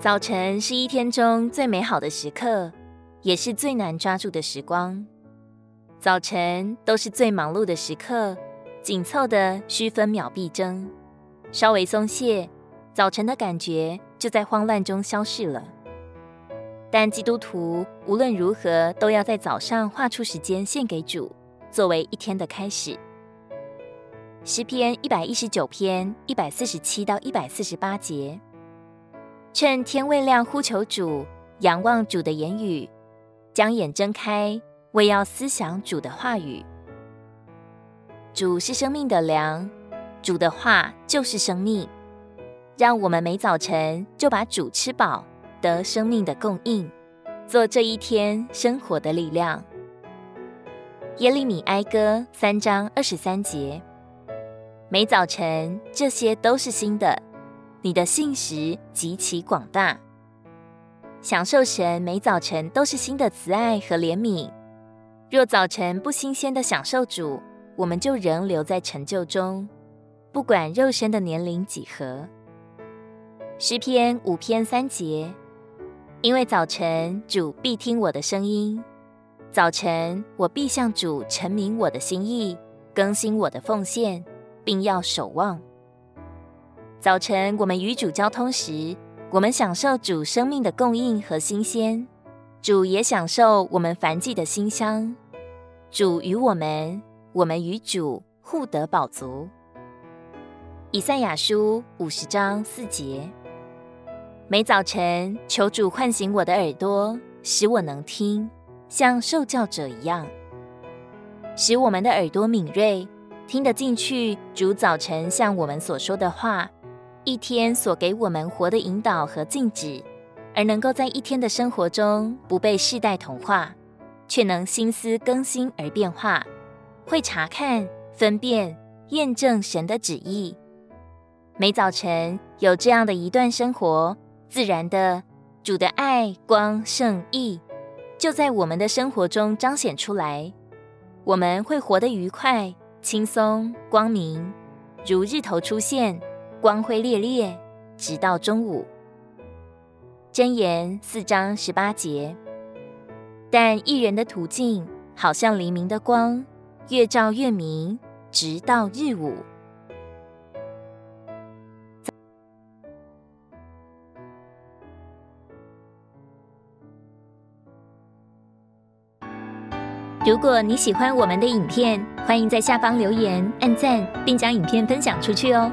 早晨是一天中最美好的时刻，也是最难抓住的时光。早晨都是最忙碌的时刻，紧凑的需分秒必争。稍微松懈，早晨的感觉就在慌乱中消逝了。但基督徒无论如何都要在早上划出时间献给主，作为一天的开始。诗篇一百一十九篇一百四十七到一百四十八节，趁天未亮呼求主，仰望主的言语，将眼睁开，为要思想主的话语。主是生命的粮，主的话就是生命，让我们每早晨就把主吃饱。得生命的供应，做这一天生活的力量。耶利米哀歌三章二十三节：每早晨这些都是新的，你的信实极其广大。享受神每早晨都是新的慈爱和怜悯。若早晨不新鲜的享受主，我们就仍留在陈旧中，不管肉身的年龄几何。诗篇五篇三节。因为早晨主必听我的声音，早晨我必向主陈明我的心意，更新我的奉献，并要守望。早晨我们与主交通时，我们享受主生命的供应和新鲜，主也享受我们凡祭的馨香。主与我们，我们与主互得饱足。以赛亚书五十章四节。每早晨，求主唤醒我的耳朵，使我能听，像受教者一样，使我们的耳朵敏锐，听得进去主早晨向我们所说的话，一天所给我们活的引导和禁止，而能够在一天的生活中不被世代同化，却能心思更新而变化，会查看、分辨、验证神的旨意。每早晨有这样的一段生活。自然的，主的爱、光、圣、意，就在我们的生活中彰显出来。我们会活得愉快、轻松、光明，如日头出现，光辉烈烈，直到中午。箴言四章十八节。但一人的途径，好像黎明的光，越照越明，直到日午。如果你喜欢我们的影片，欢迎在下方留言、按赞，并将影片分享出去哦。